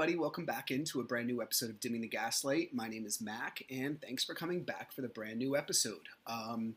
Everybody, welcome back into a brand new episode of Dimming the Gaslight. My name is Mac, and thanks for coming back for the brand new episode. Um,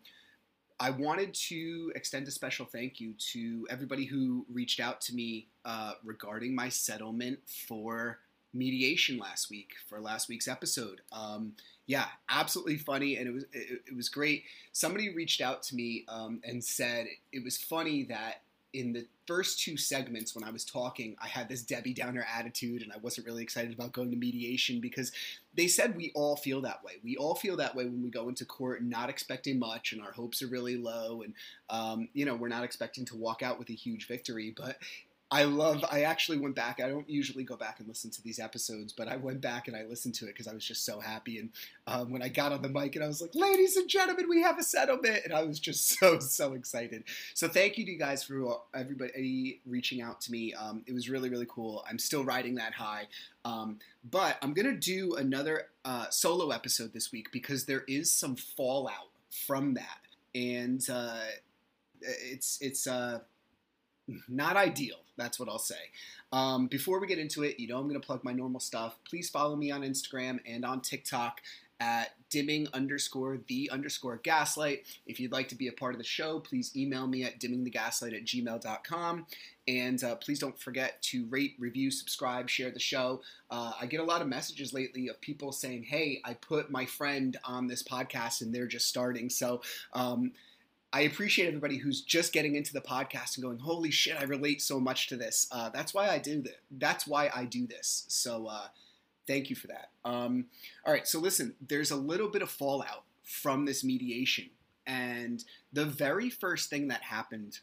I wanted to extend a special thank you to everybody who reached out to me uh, regarding my settlement for mediation last week for last week's episode. Um, yeah, absolutely funny, and it was it, it was great. Somebody reached out to me um, and said it was funny that in the first two segments when I was talking, I had this Debbie Downer attitude and I wasn't really excited about going to mediation because they said we all feel that way. We all feel that way when we go into court not expecting much and our hopes are really low and, um, you know, we're not expecting to walk out with a huge victory. But I love, I actually went back. I don't usually go back and listen to these episodes, but I went back and I listened to it because I was just so happy. And um, when I got on the mic and I was like, ladies and gentlemen, we have a settlement. And I was just so, so excited. So thank you to you guys for everybody reaching out to me. Um, it was really, really cool. I'm still riding that high. Um, but I'm going to do another uh, solo episode this week because there is some fallout from that. And uh, it's, it's, uh, not ideal. That's what I'll say. Um, before we get into it, you know I'm going to plug my normal stuff. Please follow me on Instagram and on TikTok at dimming underscore the underscore gaslight. If you'd like to be a part of the show, please email me at dimmingthegaslight at gmail.com. And uh, please don't forget to rate, review, subscribe, share the show. Uh, I get a lot of messages lately of people saying, hey, I put my friend on this podcast and they're just starting. So, um, I appreciate everybody who's just getting into the podcast and going, "Holy shit, I relate so much to this." Uh, that's why I do that. That's why I do this. So, uh, thank you for that. Um, all right, so listen, there's a little bit of fallout from this mediation, and the very first thing that happened.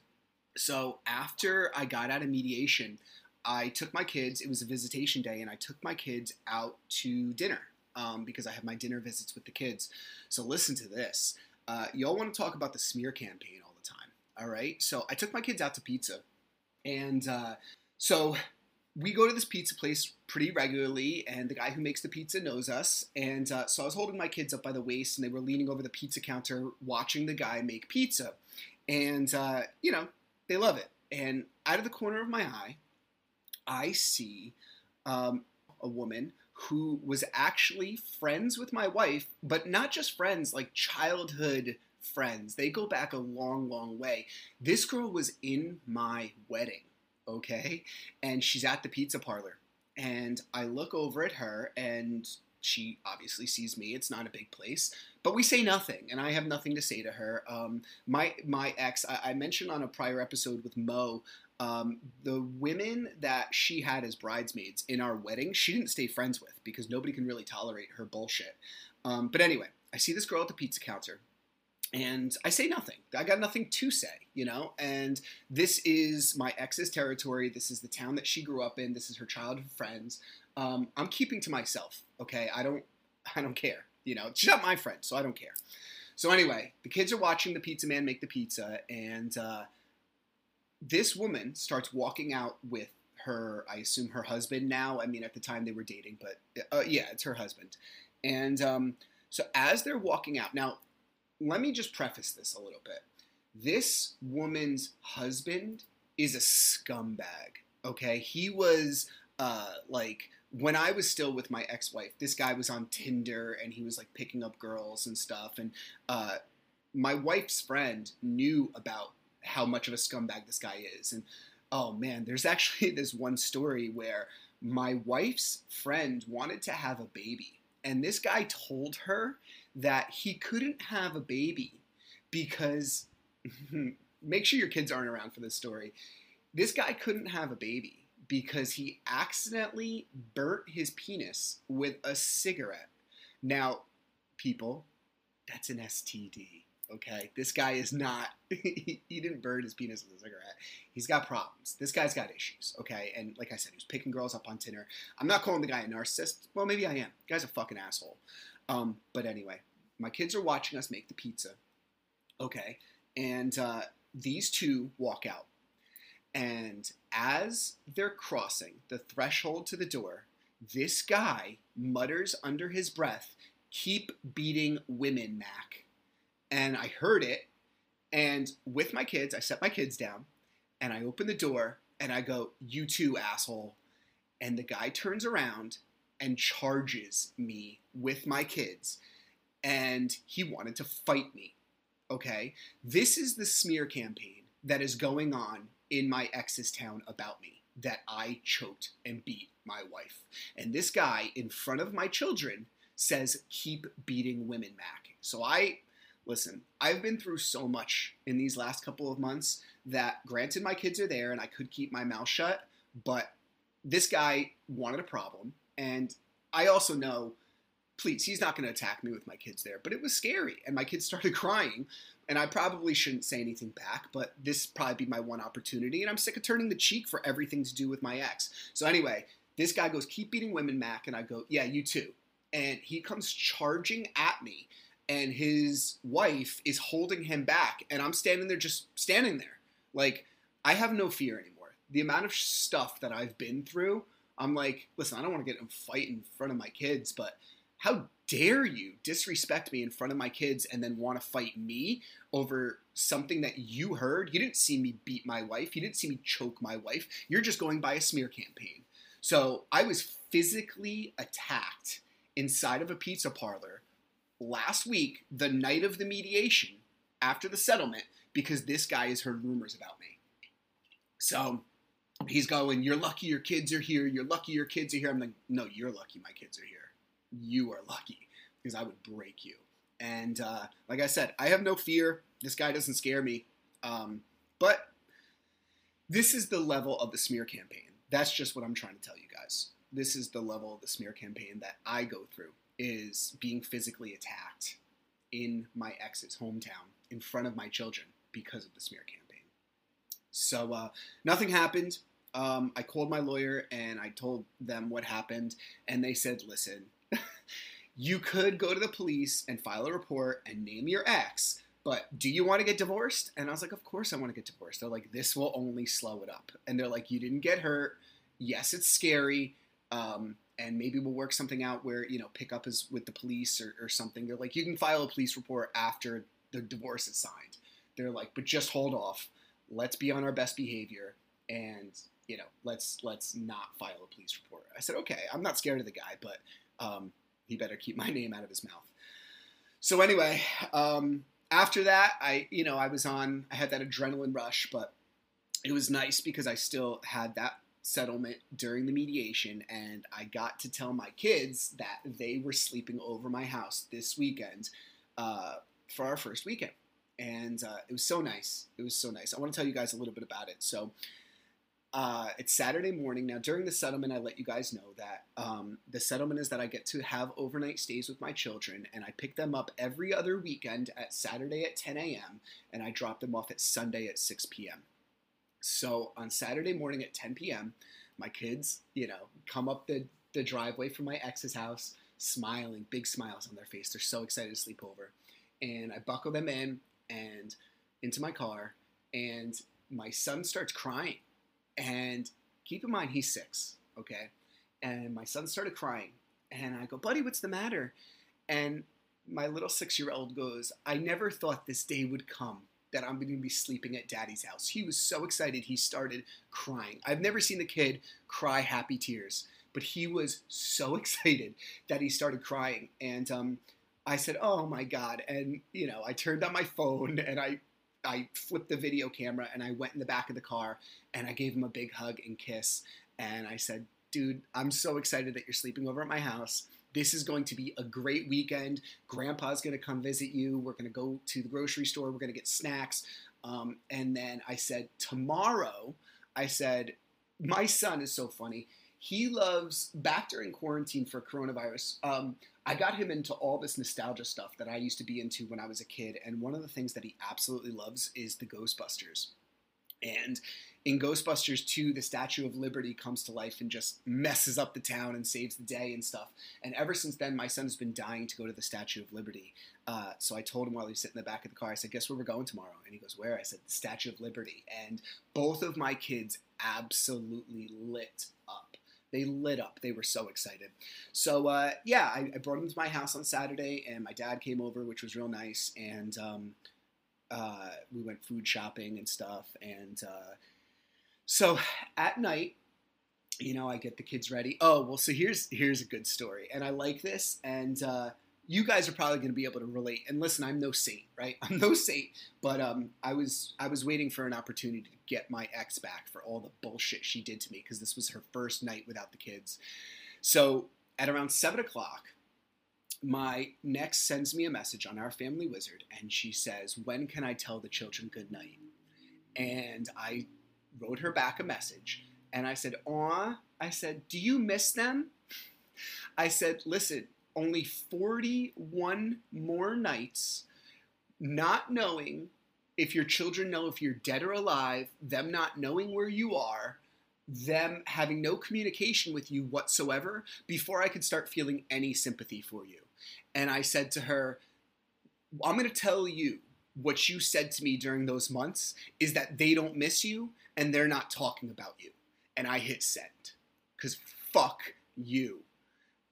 So after I got out of mediation, I took my kids. It was a visitation day, and I took my kids out to dinner um, because I have my dinner visits with the kids. So listen to this. Uh, y'all want to talk about the smear campaign all the time. All right. So I took my kids out to pizza. And uh, so we go to this pizza place pretty regularly, and the guy who makes the pizza knows us. And uh, so I was holding my kids up by the waist, and they were leaning over the pizza counter watching the guy make pizza. And, uh, you know, they love it. And out of the corner of my eye, I see um, a woman who was actually friends with my wife, but not just friends, like childhood friends. They go back a long, long way. This girl was in my wedding, okay? And she's at the pizza parlor. And I look over at her, and she obviously sees me. It's not a big place, but we say nothing, and I have nothing to say to her. Um, my my ex, I, I mentioned on a prior episode with Mo um, the women that she had as bridesmaids in our wedding, she didn't stay friends with because nobody can really tolerate her bullshit. Um, but anyway, I see this girl at the pizza counter and I say nothing. I got nothing to say, you know. And this is my ex's territory. This is the town that she grew up in. This is her childhood friends. Um, I'm keeping to myself. Okay, I don't, I don't care. You know, she's not my friend, so I don't care. So anyway, the kids are watching the pizza man make the pizza, and uh, this woman starts walking out with her, I assume her husband now. I mean, at the time they were dating, but uh, yeah, it's her husband. And um, so as they're walking out, now let me just preface this a little bit. This woman's husband is a scumbag. Okay, he was uh, like when I was still with my ex-wife. This guy was on Tinder and he was like picking up girls and stuff. And uh, my wife's friend knew about how much of a scumbag this guy is. And oh man, there's actually this one story where my wife's friend wanted to have a baby. and this guy told her that he couldn't have a baby because make sure your kids aren't around for this story. This guy couldn't have a baby because he accidentally burnt his penis with a cigarette. Now, people, that's an STD. Okay, this guy is not. he, didn't burn his penis with a cigarette. He's got problems. This guy's got issues. Okay, and like I said, he was picking girls up on Tinder. I'm not calling the guy a narcissist. Well, maybe I am. The guy's a fucking asshole. Um, but anyway, my kids are watching us make the pizza. Okay, and uh, these two walk out. And as they're crossing the threshold to the door, this guy mutters under his breath, Keep beating women, Mac. And I heard it. And with my kids, I set my kids down and I open the door and I go, You too, asshole. And the guy turns around and charges me with my kids. And he wanted to fight me. Okay? This is the smear campaign that is going on in my ex's town about me that I choked and beat my wife. And this guy in front of my children says, keep beating women, Mac. So I, listen, I've been through so much in these last couple of months that granted my kids are there and I could keep my mouth shut, but this guy wanted a problem. And I also know please, he's not going to attack me with my kids there. But it was scary, and my kids started crying, and I probably shouldn't say anything back, but this probably be my one opportunity, and I'm sick of turning the cheek for everything to do with my ex. So anyway, this guy goes, "Keep beating women, Mac," and I go, "Yeah, you too." And he comes charging at me, and his wife is holding him back, and I'm standing there, just standing there, like I have no fear anymore. The amount of stuff that I've been through. I'm like, listen, I don't want to get in a fight in front of my kids, but how dare you disrespect me in front of my kids and then want to fight me over something that you heard? You didn't see me beat my wife. You didn't see me choke my wife. You're just going by a smear campaign. So I was physically attacked inside of a pizza parlor last week, the night of the mediation, after the settlement, because this guy has heard rumors about me. So he's going, You're lucky your kids are here. You're lucky your kids are here. I'm like, No, you're lucky my kids are here you are lucky because I would break you. And uh, like I said, I have no fear. This guy doesn't scare me. Um, but this is the level of the smear campaign. That's just what I'm trying to tell you guys. This is the level of the smear campaign that I go through is being physically attacked in my ex's hometown in front of my children because of the smear campaign. So uh, nothing happened. Um, I called my lawyer and I told them what happened, and they said, "Listen, you could go to the police and file a report and name your ex, but do you want to get divorced? And I was like, of course I want to get divorced. They're like, this will only slow it up. And they're like, you didn't get hurt. Yes, it's scary. Um, and maybe we'll work something out where, you know, pick up is with the police or, or something. They're like, you can file a police report after the divorce is signed. They're like, but just hold off. Let's be on our best behavior and you know, let's let's not file a police report. I said, okay, I'm not scared of the guy, but um, he better keep my name out of his mouth. So anyway, um, after that, I you know I was on I had that adrenaline rush, but it was nice because I still had that settlement during the mediation, and I got to tell my kids that they were sleeping over my house this weekend uh, for our first weekend, and uh, it was so nice. It was so nice. I want to tell you guys a little bit about it. So uh, it's Saturday morning. Now, during the settlement, I let you guys know that um, the settlement is that I get to have overnight stays with my children, and I pick them up every other weekend at Saturday at 10 a.m., and I drop them off at Sunday at 6 p.m. So on Saturday morning at 10 p.m., my kids, you know, come up the, the driveway from my ex's house, smiling, big smiles on their face. They're so excited to sleep over. And I buckle them in and into my car, and my son starts crying and keep in mind, he's six, okay? And my son started crying. And I go, buddy, what's the matter? And my little six year old goes, I never thought this day would come that I'm going to be sleeping at daddy's house. He was so excited, he started crying. I've never seen the kid cry happy tears, but he was so excited that he started crying. And um, I said, Oh my God. And, you know, I turned on my phone and I I flipped the video camera and I went in the back of the car and I gave him a big hug and kiss. And I said, dude, I'm so excited that you're sleeping over at my house. This is going to be a great weekend. Grandpa's going to come visit you. We're going to go to the grocery store. We're going to get snacks. Um, and then I said, tomorrow, I said, my son is so funny. He loves, back during quarantine for coronavirus, um, I got him into all this nostalgia stuff that I used to be into when I was a kid. And one of the things that he absolutely loves is the Ghostbusters. And in Ghostbusters 2, the Statue of Liberty comes to life and just messes up the town and saves the day and stuff. And ever since then, my son has been dying to go to the Statue of Liberty. Uh, so I told him while he was sitting in the back of the car, I said, Guess where we're going tomorrow? And he goes, Where? I said, The Statue of Liberty. And both of my kids absolutely lit up. They lit up. They were so excited. So, uh, yeah, I, I, brought them to my house on Saturday, and my dad came over, which was real nice. And um, uh, we went food shopping and stuff. And uh, so at night, you know, I get the kids ready. Oh, well, so here's here's a good story, and I like this, and uh, you guys are probably going to be able to relate. And listen, I'm no saint, right? I'm no saint, but um, I was I was waiting for an opportunity to get my ex back for all the bullshit she did to me because this was her first night without the kids. So at around seven o'clock, my next sends me a message on our family wizard, and she says, "When can I tell the children good night?" And I wrote her back a message. And I said, Aw, I said, do you miss them? I said, listen, only 41 more nights not knowing if your children know if you're dead or alive, them not knowing where you are, them having no communication with you whatsoever before I could start feeling any sympathy for you. And I said to her, I'm going to tell you what you said to me during those months is that they don't miss you and they're not talking about you. And I hit send. Because fuck you.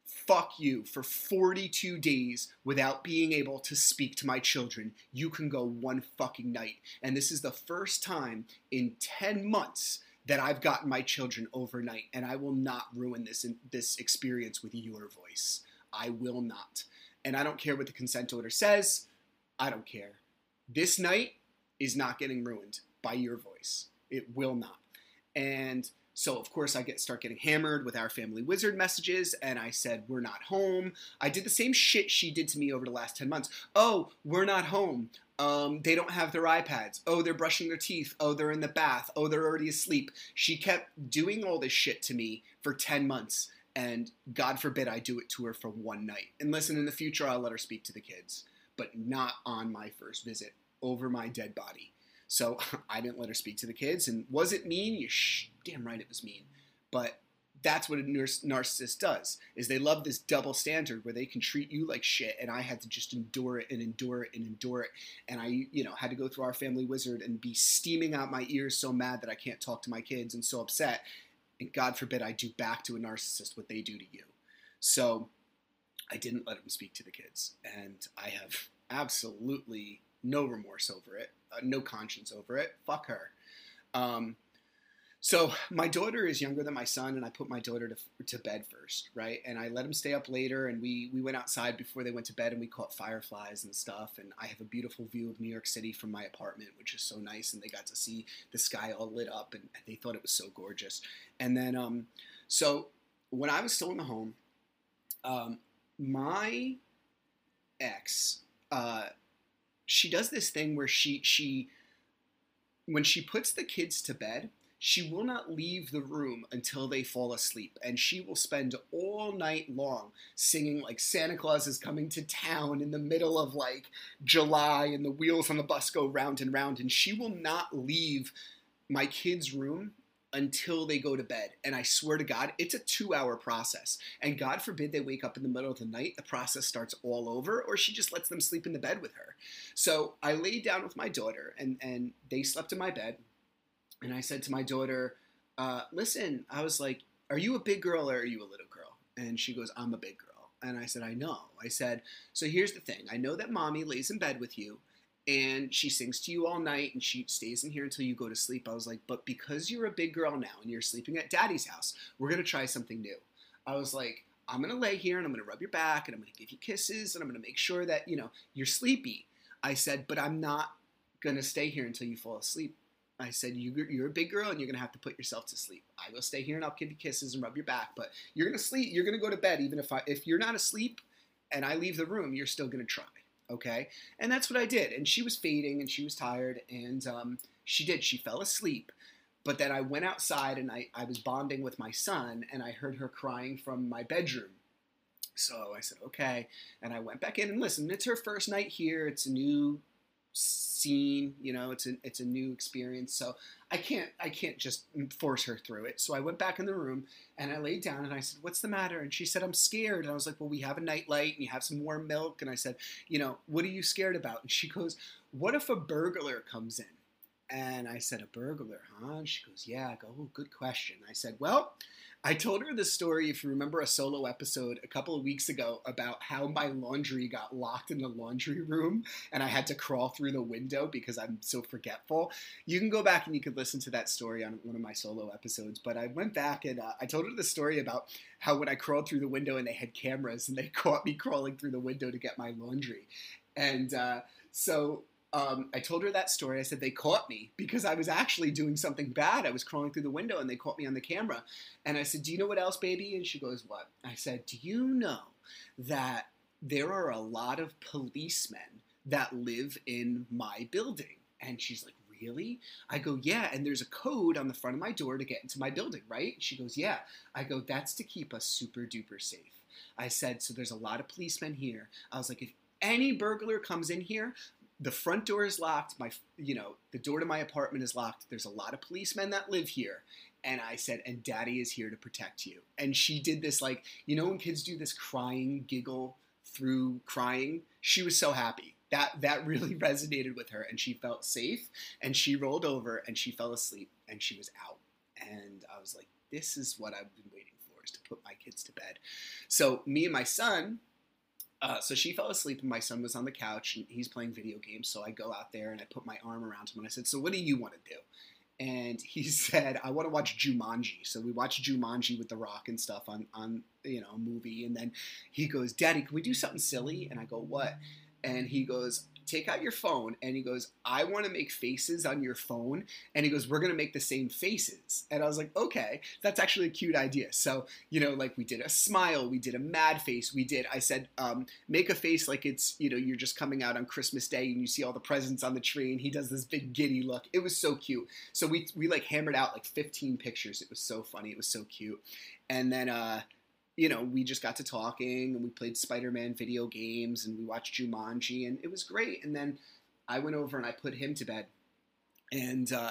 Fuck you. For 42 days without being able to speak to my children, you can go one fucking night. And this is the first time in 10 months that I've gotten my children overnight. And I will not ruin this, this experience with your voice. I will not. And I don't care what the consent order says. I don't care. This night is not getting ruined by your voice. It will not. And so of course I get start getting hammered with our family wizard messages and I said we're not home. I did the same shit she did to me over the last 10 months. Oh, we're not home. Um, they don't have their iPads. Oh, they're brushing their teeth. Oh, they're in the bath. Oh, they're already asleep. She kept doing all this shit to me for 10 months and God forbid I do it to her for one night. And listen, in the future I'll let her speak to the kids, but not on my first visit over my dead body. So I didn't let her speak to the kids. And was it mean? You sh- damn right it was mean. But that's what a narcissist does is they love this double standard where they can treat you like shit and i had to just endure it and endure it and endure it and i you know had to go through our family wizard and be steaming out my ears so mad that i can't talk to my kids and so upset and god forbid i do back to a narcissist what they do to you so i didn't let him speak to the kids and i have absolutely no remorse over it, uh, no conscience over it. Fuck her. Um, so my daughter is younger than my son, and I put my daughter to, to bed first, right? And I let him stay up later, and we we went outside before they went to bed, and we caught fireflies and stuff. And I have a beautiful view of New York City from my apartment, which is so nice. And they got to see the sky all lit up, and, and they thought it was so gorgeous. And then, um, so when I was still in the home, um, my ex uh, she does this thing where she she when she puts the kids to bed, she will not leave the room until they fall asleep and she will spend all night long singing like Santa Claus is coming to town in the middle of like July and the wheels on the bus go round and round and she will not leave my kids' room until they go to bed. And I swear to God, it's a two hour process. And God forbid they wake up in the middle of the night, the process starts all over, or she just lets them sleep in the bed with her. So I laid down with my daughter, and, and they slept in my bed. And I said to my daughter, uh, Listen, I was like, Are you a big girl or are you a little girl? And she goes, I'm a big girl. And I said, I know. I said, So here's the thing I know that mommy lays in bed with you and she sings to you all night and she stays in here until you go to sleep. I was like, but because you're a big girl now and you're sleeping at daddy's house, we're to try something new. I was like, I'm to lay here and I'm to rub your back and I'm to give you kisses and I'm to make sure that, you know, you're sleepy. I said, but I'm not to stay here until you fall asleep. I said, you, you're a big girl and you're going to have to put yourself to sleep. I will stay here and I'll give you kisses and rub your back, but you're going to sleep. You're going to go to bed even if I, if you're not asleep and I leave the room, you're still going to try. Okay. And that's what I did. And she was fading and she was tired and um, she did. She fell asleep. But then I went outside and I, I was bonding with my son and I heard her crying from my bedroom. So I said, okay. And I went back in and listened. It's her first night here. It's a new scene you know it's a it's a new experience. So i can't i can't just force her through it. So i went back in the room and i laid down and i said what's the matter? And she said i'm scared. And i was like well we have a nightlight and you have some warm milk. And i said you know what are you scared about? And she goes what if a burglar comes in? And i said a burglar huh? And she goes yeah. I go oh good question. I said well I told her the story, if you remember a solo episode a couple of weeks ago, about how my laundry got locked in the laundry room and I had to crawl through the window because I'm so forgetful. You can go back and you can listen to that story on one of my solo episodes. But I went back and uh, I told her the story about how when I crawled through the window and they had cameras and they caught me crawling through the window to get my laundry. And uh, so um, I told her that story. I said they caught me because I was actually doing something bad. I was crawling through the window and they caught me on the camera. And I said, Do you know what else, baby? And she goes, What? I said, Do you know that there are a lot of policemen that live in my building? And she's like, Really? I go, Yeah. And there's a code on the front of my door to get into my building, right? She goes, Yeah. I go, That's to keep us super duper safe. I said, So there's a lot of policemen here. I was like, If any burglar comes in here, the front door is locked. My, you know, the door to my apartment is locked. There's a lot of policemen that live here. And I said, and daddy is here to protect you. And she did this, like, you know, when kids do this crying giggle through crying, she was so happy. That, that really resonated with her and she felt safe and she rolled over and she fell asleep and she was out. And I was like, this is what I've been waiting for is to put my kids to bed. So me and my son, uh, so she fell asleep, and my son was on the couch, and he's playing video games. So I go out there and I put my arm around him, and I said, "So what do you want to do?" And he said, "I want to watch Jumanji." So we watched Jumanji with The Rock and stuff on on you know a movie, and then he goes, "Daddy, can we do something silly?" And I go, "What?" And he goes, take out your phone and he goes, I want to make faces on your phone. And he goes, We're going to make the same faces. And I was like, Okay, that's actually a cute idea. So, you know, like we did a smile, we did a mad face, we did, I said, um, make a face like it's, you know, you're just coming out on Christmas Day and you see all the presents on the tree and he does this big giddy look. It was so cute. So we, we like hammered out like 15 pictures. It was so funny. It was so cute. And then, uh, you know, we just got to talking and we played Spider Man video games and we watched Jumanji and it was great. And then I went over and I put him to bed and uh,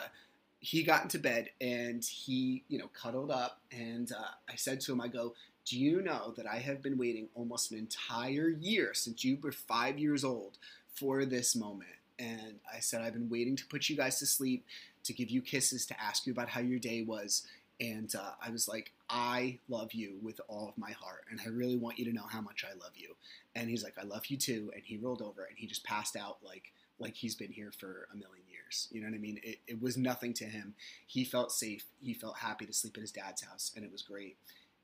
he got into bed and he, you know, cuddled up and uh, I said to him, I go, do you know that I have been waiting almost an entire year since you were five years old for this moment? And I said, I've been waiting to put you guys to sleep, to give you kisses, to ask you about how your day was. And uh, I was like, I love you with all of my heart, and I really want you to know how much I love you. And he's like, I love you too. And he rolled over and he just passed out like like he's been here for a million years. You know what I mean? It, it was nothing to him. He felt safe. He felt happy to sleep at his dad's house, and it was great.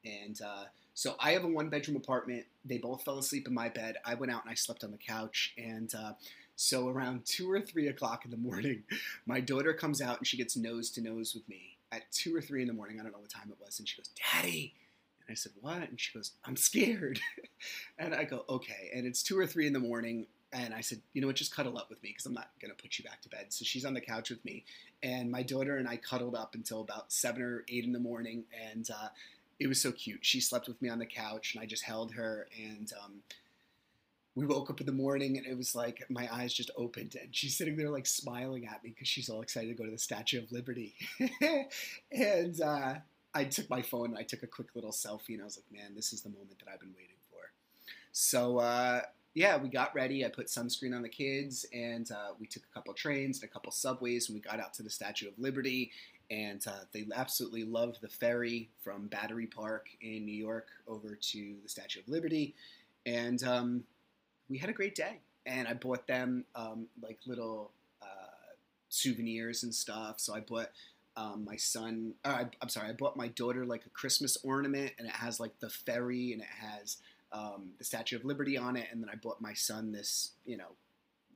And uh, so I have a one bedroom apartment. They both fell asleep in my bed. I went out and I slept on the couch. And uh, so around two or three o'clock in the morning, my daughter comes out and she gets nose to nose with me at two or three in the morning. I don't know what time it was. And she goes, Daddy. And I said, What? And she goes, I'm scared. and I go, Okay. And it's two or three in the morning. And I said, You know what? Just cuddle up with me because I'm not going to put you back to bed. So she's on the couch with me. And my daughter and I cuddled up until about seven or eight in the morning. And uh, it was so cute. She slept with me on the couch and I just held her. And, um, we woke up in the morning and it was like my eyes just opened and she's sitting there like smiling at me because she's all excited to go to the Statue of Liberty. and uh, I took my phone and I took a quick little selfie and I was like, man, this is the moment that I've been waiting for. So uh, yeah, we got ready. I put sunscreen on the kids and uh, we took a couple trains and a couple subways and we got out to the Statue of Liberty. And uh, they absolutely loved the ferry from Battery Park in New York over to the Statue of Liberty. And um, we had a great day. And I bought them um, like little uh, souvenirs and stuff. So I bought um, my son, I, am sorry, I bought my daughter like a Christmas ornament, and it has like the ferry, and it has um, the Statue of Liberty on it. And then I bought my son this, you know,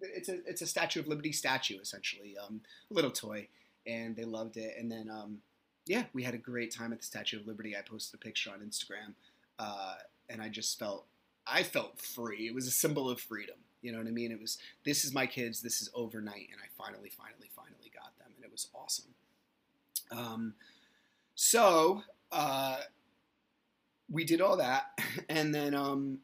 it's a it's a Statue of Liberty statue essentially, um, a little toy. and they loved it. And then, um, yeah, we had a great time at the Statue of Liberty. I posted a picture on Instagram, uh, and I just felt I felt free. It was a symbol of freedom. You know what I mean? It was this is my kids. This is overnight, and I finally, finally, finally got them, and it was awesome. Um, so uh, we did all that, and then um,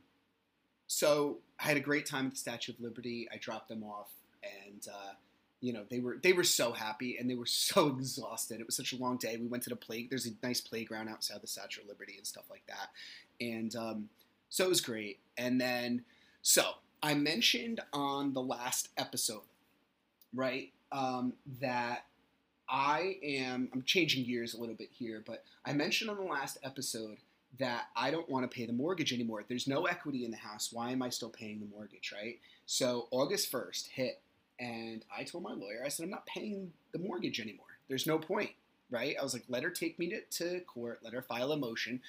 so I had a great time at the Statue of Liberty. I dropped them off, and uh, you know they were they were so happy and they were so exhausted. It was such a long day. We went to the play. There's a nice playground outside the Statue of Liberty and stuff like that, and um, so it was great. And then so I mentioned on the last episode, right, um, that I am. I'm changing gears a little bit here, but I mentioned on the last episode that I don't want to pay the mortgage anymore. There's no equity in the house. Why am I still paying the mortgage, right? So August 1st hit and I told my lawyer, I said, I'm not paying the mortgage anymore. There's no point, right? I was like, let her take me to, to court, let her file a motion,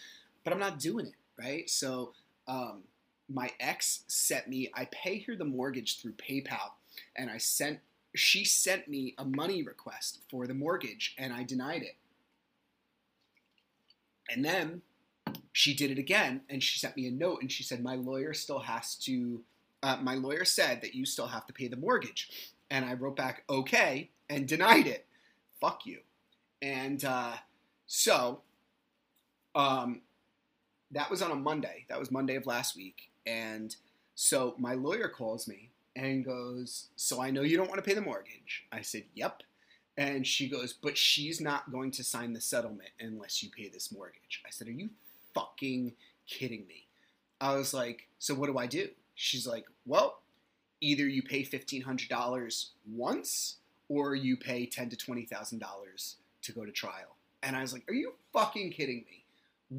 but I'm not doing it, right? So um, my ex sent me, I pay her the mortgage through PayPal, and I sent, she sent me a money request for the mortgage, and I denied it. And then she did it again, and she sent me a note, and she said, my lawyer still has to uh, my lawyer said that you still have to pay the mortgage. And I wrote back, okay, and denied it. Fuck you. And uh, so um, that was on a Monday. That was Monday of last week. And so my lawyer calls me and goes, So I know you don't want to pay the mortgage. I said, Yep. And she goes, But she's not going to sign the settlement unless you pay this mortgage. I said, Are you fucking kidding me? I was like, So what do I do? She's like, well, either you pay $1,500 once or you pay ten to $20,000 to go to trial. And I was like, are you fucking kidding me?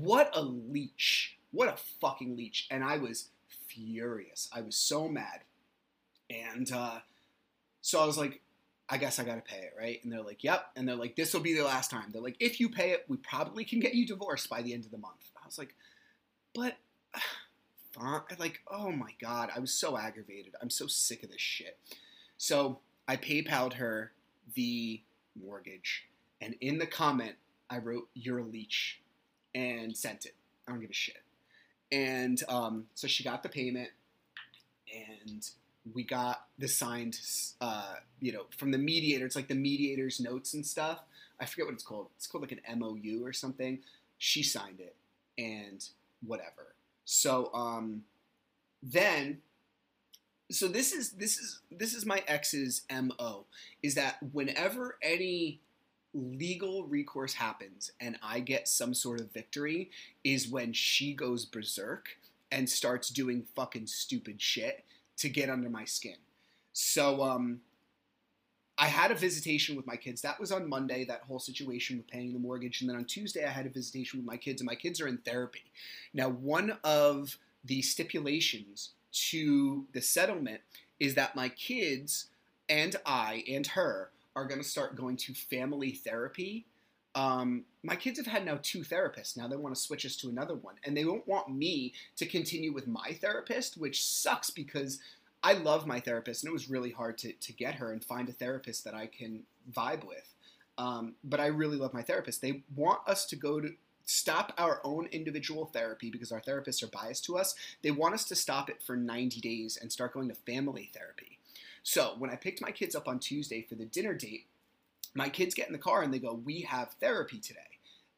What a leech. What a fucking leech. And I was furious. I was so mad. And uh, so I was like, I guess I got to pay it, right? And they're like, yep. And they're like, this will be the last time. They're like, if you pay it, we probably can get you divorced by the end of the month. I was like, but like, oh my god, I was so aggravated. I'm so sick of this shit. So I PayPal'd her the mortgage, and in the comment, I wrote, You're a leech, and sent it. I don't give a shit. And um, so she got the payment, and we got the signed, uh, you know, from the mediator. It's like the mediator's notes and stuff. I forget what it's called. It's called like an MOU or something. She signed it, and whatever. So um, then, so this is this is this is my ex's mo is that whenever any legal recourse happens and I get some sort of victory is when she goes berserk and starts doing fucking stupid shit to get under my skin. So um I had a visitation with my kids. That was on Monday, that whole situation with paying the mortgage. And then on Tuesday, I had a visitation with my kids, and my kids are in therapy. Now, one of the stipulations to the settlement is that my kids and I and her are going to start going to family therapy. Um, my kids have had now two therapists. Now they want to switch us to another one. And they won't want me to continue with my therapist, which sucks because I love my therapist, and it was really hard to, to get her and find a therapist that I can vibe with. Um, but I really love my therapist. They want us to go to stop our own individual therapy because our therapists are biased to us. They want us to stop it for 90 days and start going to family therapy. So when I picked my kids up on Tuesday for the dinner date, my kids get in the car and they go, We have therapy today.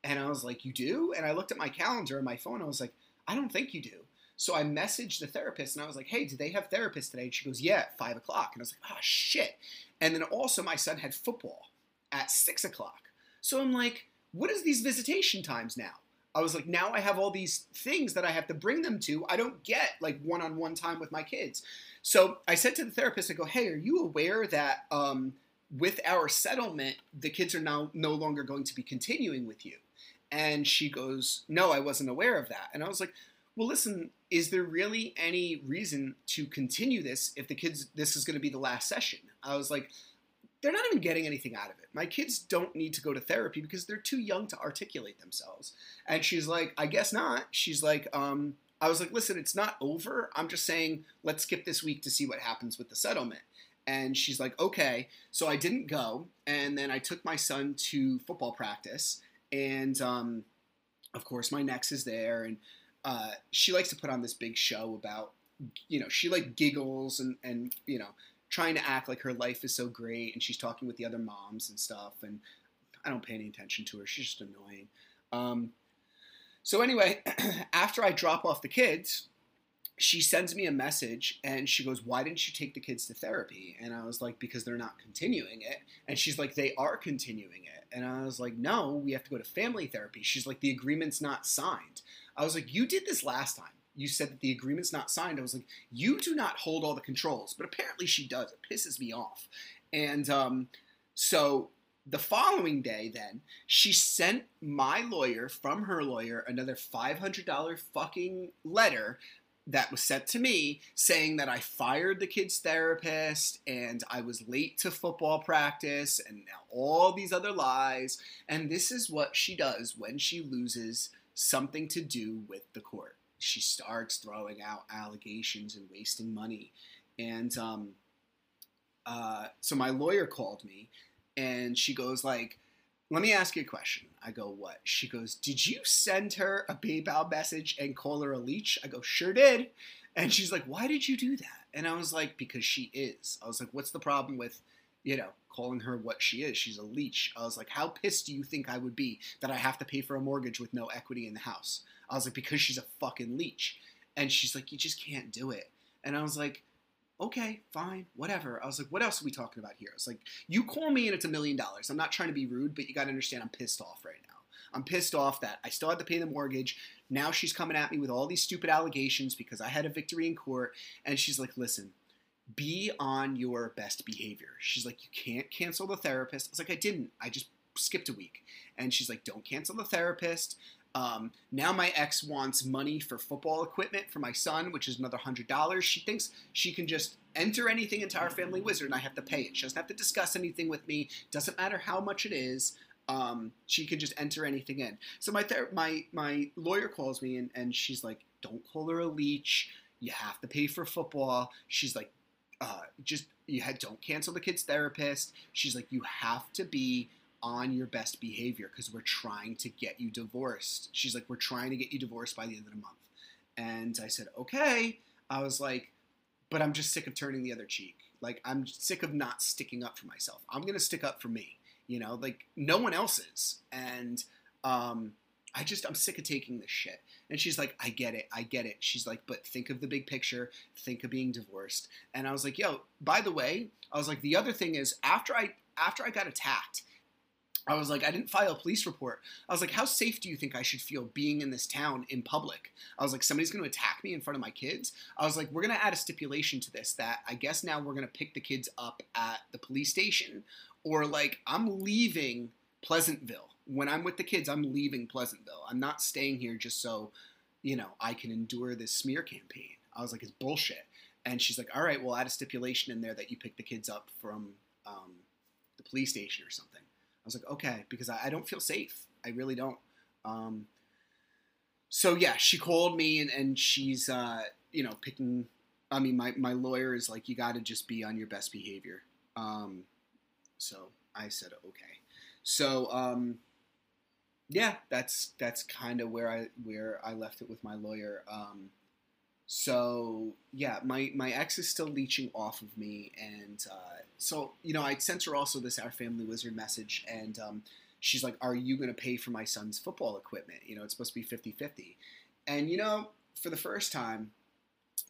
And I was like, You do? And I looked at my calendar and my phone. And I was like, I don't think you do. So I messaged the therapist and I was like, hey, do they have therapists today? And she goes, yeah, at five o'clock. And I was like, oh, shit. And then also my son had football at six o'clock. So I'm like, what is these visitation times now? I was like, now I have all these things that I have to bring them to. I don't get like one on one time with my kids. So I said to the therapist, I go, hey, are you aware that um, with our settlement, the kids are now no longer going to be continuing with you? And she goes, no, I wasn't aware of that. And I was like, well, listen, is there really any reason to continue this if the kids, this is going to be the last session? I was like, they're not even getting anything out of it. My kids don't need to go to therapy because they're too young to articulate themselves. And she's like, I guess not. She's like, um, I was like, listen, it's not over. I'm just saying, let's skip this week to see what happens with the settlement. And she's like, okay. So I didn't go. And then I took my son to football practice. And um, of course, my next is there. And uh, she likes to put on this big show about, you know, she like giggles and, and, you know, trying to act like her life is so great. And she's talking with the other moms and stuff. And I don't pay any attention to her. She's just annoying. Um, so anyway, after I drop off the kids, she sends me a message and she goes, Why didn't you take the kids to therapy? And I was like, Because they're not continuing it. And she's like, They are continuing it. And I was like, No, we have to go to family therapy. She's like, The agreement's not signed. I was like, You did this last time. You said that the agreement's not signed. I was like, You do not hold all the controls. But apparently she does. It pisses me off. And um, so the following day, then, she sent my lawyer from her lawyer another $500 fucking letter that was sent to me saying that I fired the kid's therapist and I was late to football practice and all these other lies. And this is what she does when she loses something to do with the court. She starts throwing out allegations and wasting money. And um, uh, so my lawyer called me and she goes like, let me ask you a question. I go, what? She goes, did you send her a PayPal message and call her a leech? I go, sure did. And she's like, why did you do that? And I was like, because she is. I was like, what's the problem with, you know, calling her what she is? She's a leech. I was like, how pissed do you think I would be that I have to pay for a mortgage with no equity in the house? I was like, because she's a fucking leech. And she's like, you just can't do it. And I was like, okay, fine, whatever. I was like, what else are we talking about here? I was like, you call me and it's a million dollars. I'm not trying to be rude, but you got to understand I'm pissed off right now. I'm pissed off that I still had to pay the mortgage. Now she's coming at me with all these stupid allegations because I had a victory in court. And she's like, listen, be on your best behavior. She's like, you can't cancel the therapist. I was like, I didn't. I just skipped a week. And she's like, don't cancel the therapist. Um, now my ex wants money for football equipment for my son, which is another hundred dollars. She thinks she can just enter anything into our family wizard and I have to pay it. She doesn't have to discuss anything with me. Doesn't matter how much it is. Um, she can just enter anything in. So my ther- my my lawyer calls me and, and she's like, "Don't call her a leech. You have to pay for football." She's like, uh, "Just you had don't cancel the kid's therapist." She's like, "You have to be on your best behavior because we're trying to get you divorced. She's like, We're trying to get you divorced by the end of the month. And I said, Okay. I was like, But I'm just sick of turning the other cheek. Like, I'm sick of not sticking up for myself. I'm going to stick up for me. You know, like no one else is. And um, I just, I'm sick of taking this shit. And she's like, I get it. I get it. She's like, but think of the big picture. Think of being divorced. And I was like, yo, by the way, I was like, the other thing is after I, after I got attacked, I was like, I didn't file a police report. I was like, how safe do you think I should feel being in this town in public? I was like, somebody's going to attack me in front of my kids. I was like, we're going to add a stipulation to this that I guess now we're going to pick the kids up at the police station, or like I'm leaving Pleasantville. When I'm with the kids, I'm leaving Pleasantville. I'm not staying here just so, you know, I can endure this smear campaign. I was like, it's bullshit. And she's like, all right, we'll add a stipulation in there that you pick the kids up from um, the police station or something. I was like, okay, because I, I don't feel safe. I really don't. Um, so yeah, she called me and, and she's, uh, you know, picking. I mean, my, my lawyer is like, you got to just be on your best behavior. Um, so I said, okay. So um, yeah, that's that's kind of where I where I left it with my lawyer. Um, so yeah, my my ex is still leeching off of me, and uh, so you know I sent her also this our family wizard message, and um, she's like, "Are you going to pay for my son's football equipment? You know, it's supposed to be 50-50. And you know, for the first time,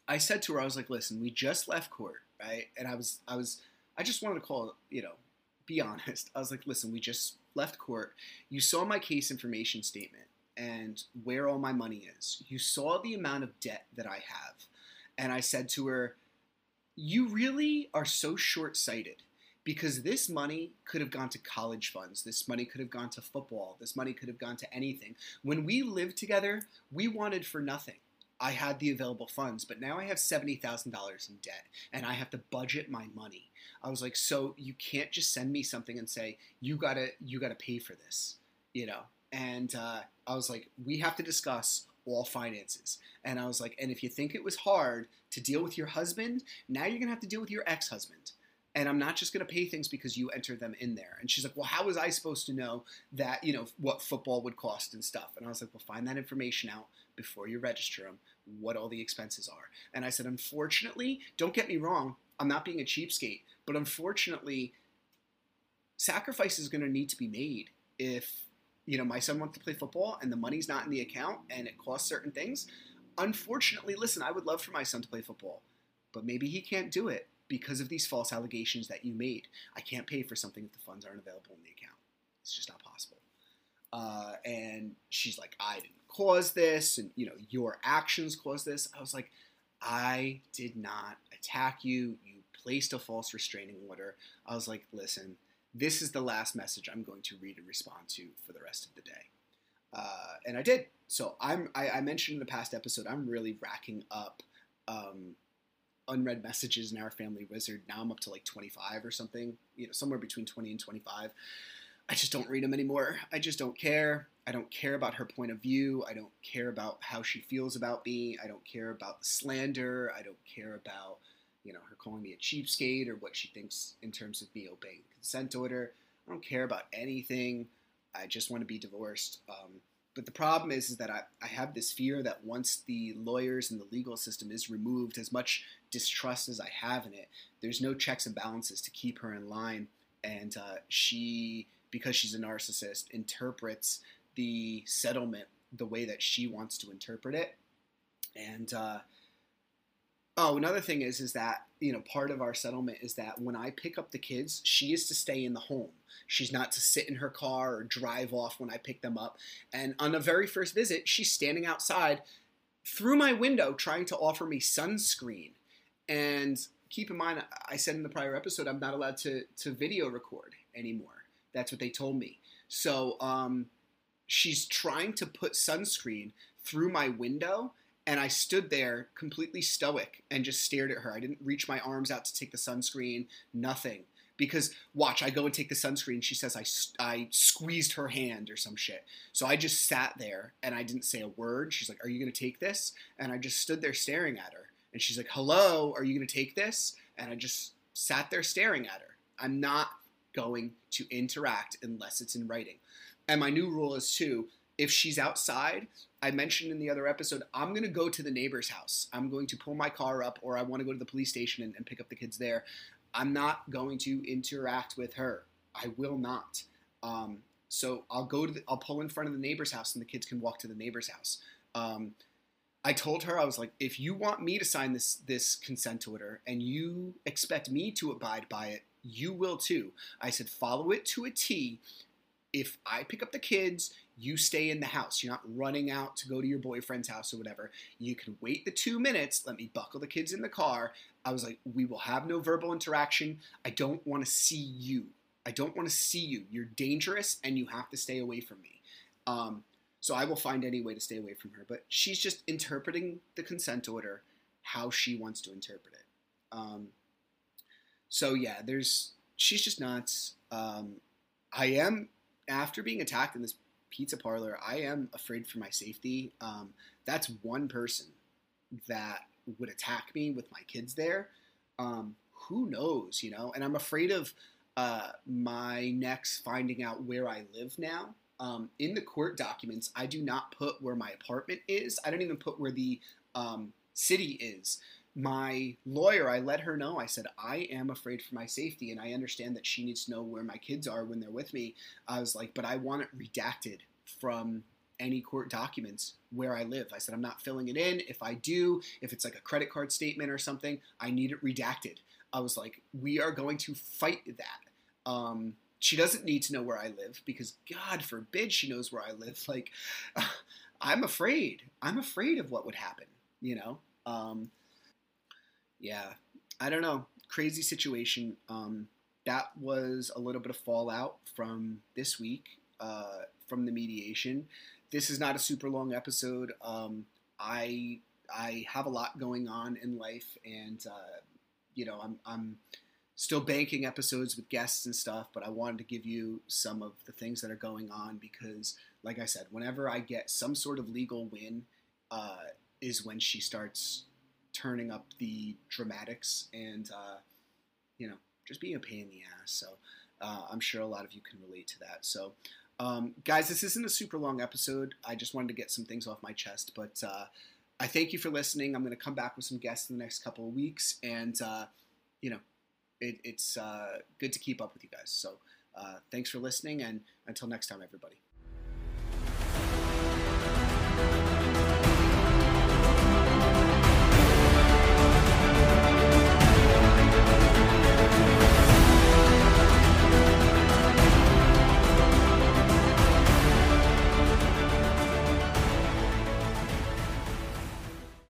I said to her, I was like, "Listen, we just left court, right?" And I was I was I just wanted to call you know be honest. I was like, "Listen, we just left court. You saw my case information statement." And where all my money is. You saw the amount of debt that I have. And I said to her, You really are so short sighted because this money could have gone to college funds. This money could have gone to football. This money could have gone to anything. When we lived together, we wanted for nothing. I had the available funds, but now I have $70,000 in debt and I have to budget my money. I was like, so you can't just send me something and say, you gotta, you gotta pay for this, you know? And uh, I was like, we have to discuss all finances. And I was like, and if you think it was hard to deal with your husband, now you're gonna have to deal with your ex-husband. and I'm not just to pay things because you entered them in there. And she's like, well, how was I supposed to know that, you know, what football would cost and stuff? And I was like, well, find that information out before you register them, what all the expenses are. And I said, unfortunately, don't get me wrong, I'm not being a cheapskate, but unfortunately, sacrifice is to need to be made if, you know, my son wants to play football and the money's not in the account and it costs certain things. Unfortunately, listen, I would love for my son to play football, but maybe he can't do it because of these false allegations that you made. I can't pay for something if the funds aren't available in the account. It's just not possible. Uh, and she's like, I didn't cause this, and you know, your actions caused this. I was like, I did not attack you. You placed a false restraining order. I was like, listen, this is the last message I'm going to read and respond to for the rest of the day. Uh, and I did. So I'm. I, I, mentioned in the past episode, I'm really racking up um, unread messages in OurFamilyWizard. Now I'm up to like 25 or something, you know, somewhere between 20 and 25. I just don't read them anymore. I just don't care. I don't care about her point of view. I don't care about how she feels about me. I don't care about the slander. I don't care about, you know, her calling me a cheapskate or what she thinks in terms of me obeying the consent order. I don't care about anything. I just want to be divorced. Um, but the problem is, is that I, I have this fear that once the lawyers and the legal system is removed, as much distrust as I have in it, there's no checks and balances to keep her in line. And uh, she, because she's a narcissist, interprets the settlement the way that she wants to interpret it. And uh, oh, another thing is, is that you know part of our settlement is that when I pick up the kids, she is to stay in the home. She's not to sit in her car or drive off when I pick them up. And on the very first visit, she's standing outside through my window trying to offer me sunscreen. And keep in mind, I said in the prior episode, I'm not allowed to, to video record anymore. That's what they told me. So um, she's trying to put sunscreen through my window. And I stood there completely stoic and just stared at her. I didn't reach my arms out to take the sunscreen, nothing because watch, I go and take the sunscreen. She says I, I squeezed her hand or some shit. So I just sat there and I didn't say a word. She's like, Are you going to take this? And I just stood there staring at her. And she's like, Hello, are you going to take this? And I just sat there staring at her. I'm not going to interact unless it's in writing. And my new rule is too if she's outside, I mentioned in the other episode, I'm going to go to the neighbor's house. I'm going to pull my car up, or I want to go to the police station and, and pick up the kids there. I'm not going to interact with her. I will not. Um, so I'll go to the, I'll pull in front of the neighbor's house and the kids can walk to the neighbor's house. Um, I told her I was like, if you want me to sign this this consent order and you expect me to abide by it, you will too. I said follow it to a T. If I pick up the kids, you stay in the house. You're not running out to go to your boyfriend's house or whatever. You can wait the two minutes. Let me buckle the kids in the car. I was like, we will have no verbal interaction. I don't want to see you. I don't want to see you. You're dangerous and you have to stay away from me. Um, so I will find any way to stay away from her. But she's just interpreting the consent order how she wants to interpret it. Um, so yeah, there's she's just nuts. Um, I am after being attacked in this pizza parlor, I am afraid for my safety. Um, that's one person that would attack me with my kids there. Um, who knows, you know? And I'm afraid of uh, my NEx finding out where I live now. Um, in the court documents, I do not put where my apartment is. I don't even put where the um, city is. My lawyer, I let her know. I said, I am afraid for my safety, and I understand that she needs to know where my kids are when they're with me. I was like, but I want it redacted from any court documents where I live. I said, I'm not filling it in. If I do, if it's like a credit card statement or something, I need it redacted. I was like, we are going to fight that. Um, she doesn't need to know where I live because God forbid she knows where I live. Like, I'm afraid. I'm afraid of what would happen, you know? Um, yeah, I don't know. Crazy situation. Um, that was a little bit of fallout from this week, uh, from the mediation this is not a super long episode. Um, I I have a lot going on in life, and uh, you know I'm I'm still banking episodes with guests and stuff. But I wanted to give you some of the things that are going on because, like I said, whenever I get some sort of legal win, uh, is when she starts turning up the dramatics and uh, you know just being a pain in the ass. So uh, I'm sure a lot of you can relate to that. So. Um, guys, this isn't a super long episode. I just wanted to get some things off my chest, but uh, I thank you for listening. I'm going to come back with some guests in the next couple of weeks, and uh, you know, it, it's uh, good to keep up with you guys. So, uh, thanks for listening, and until next time, everybody.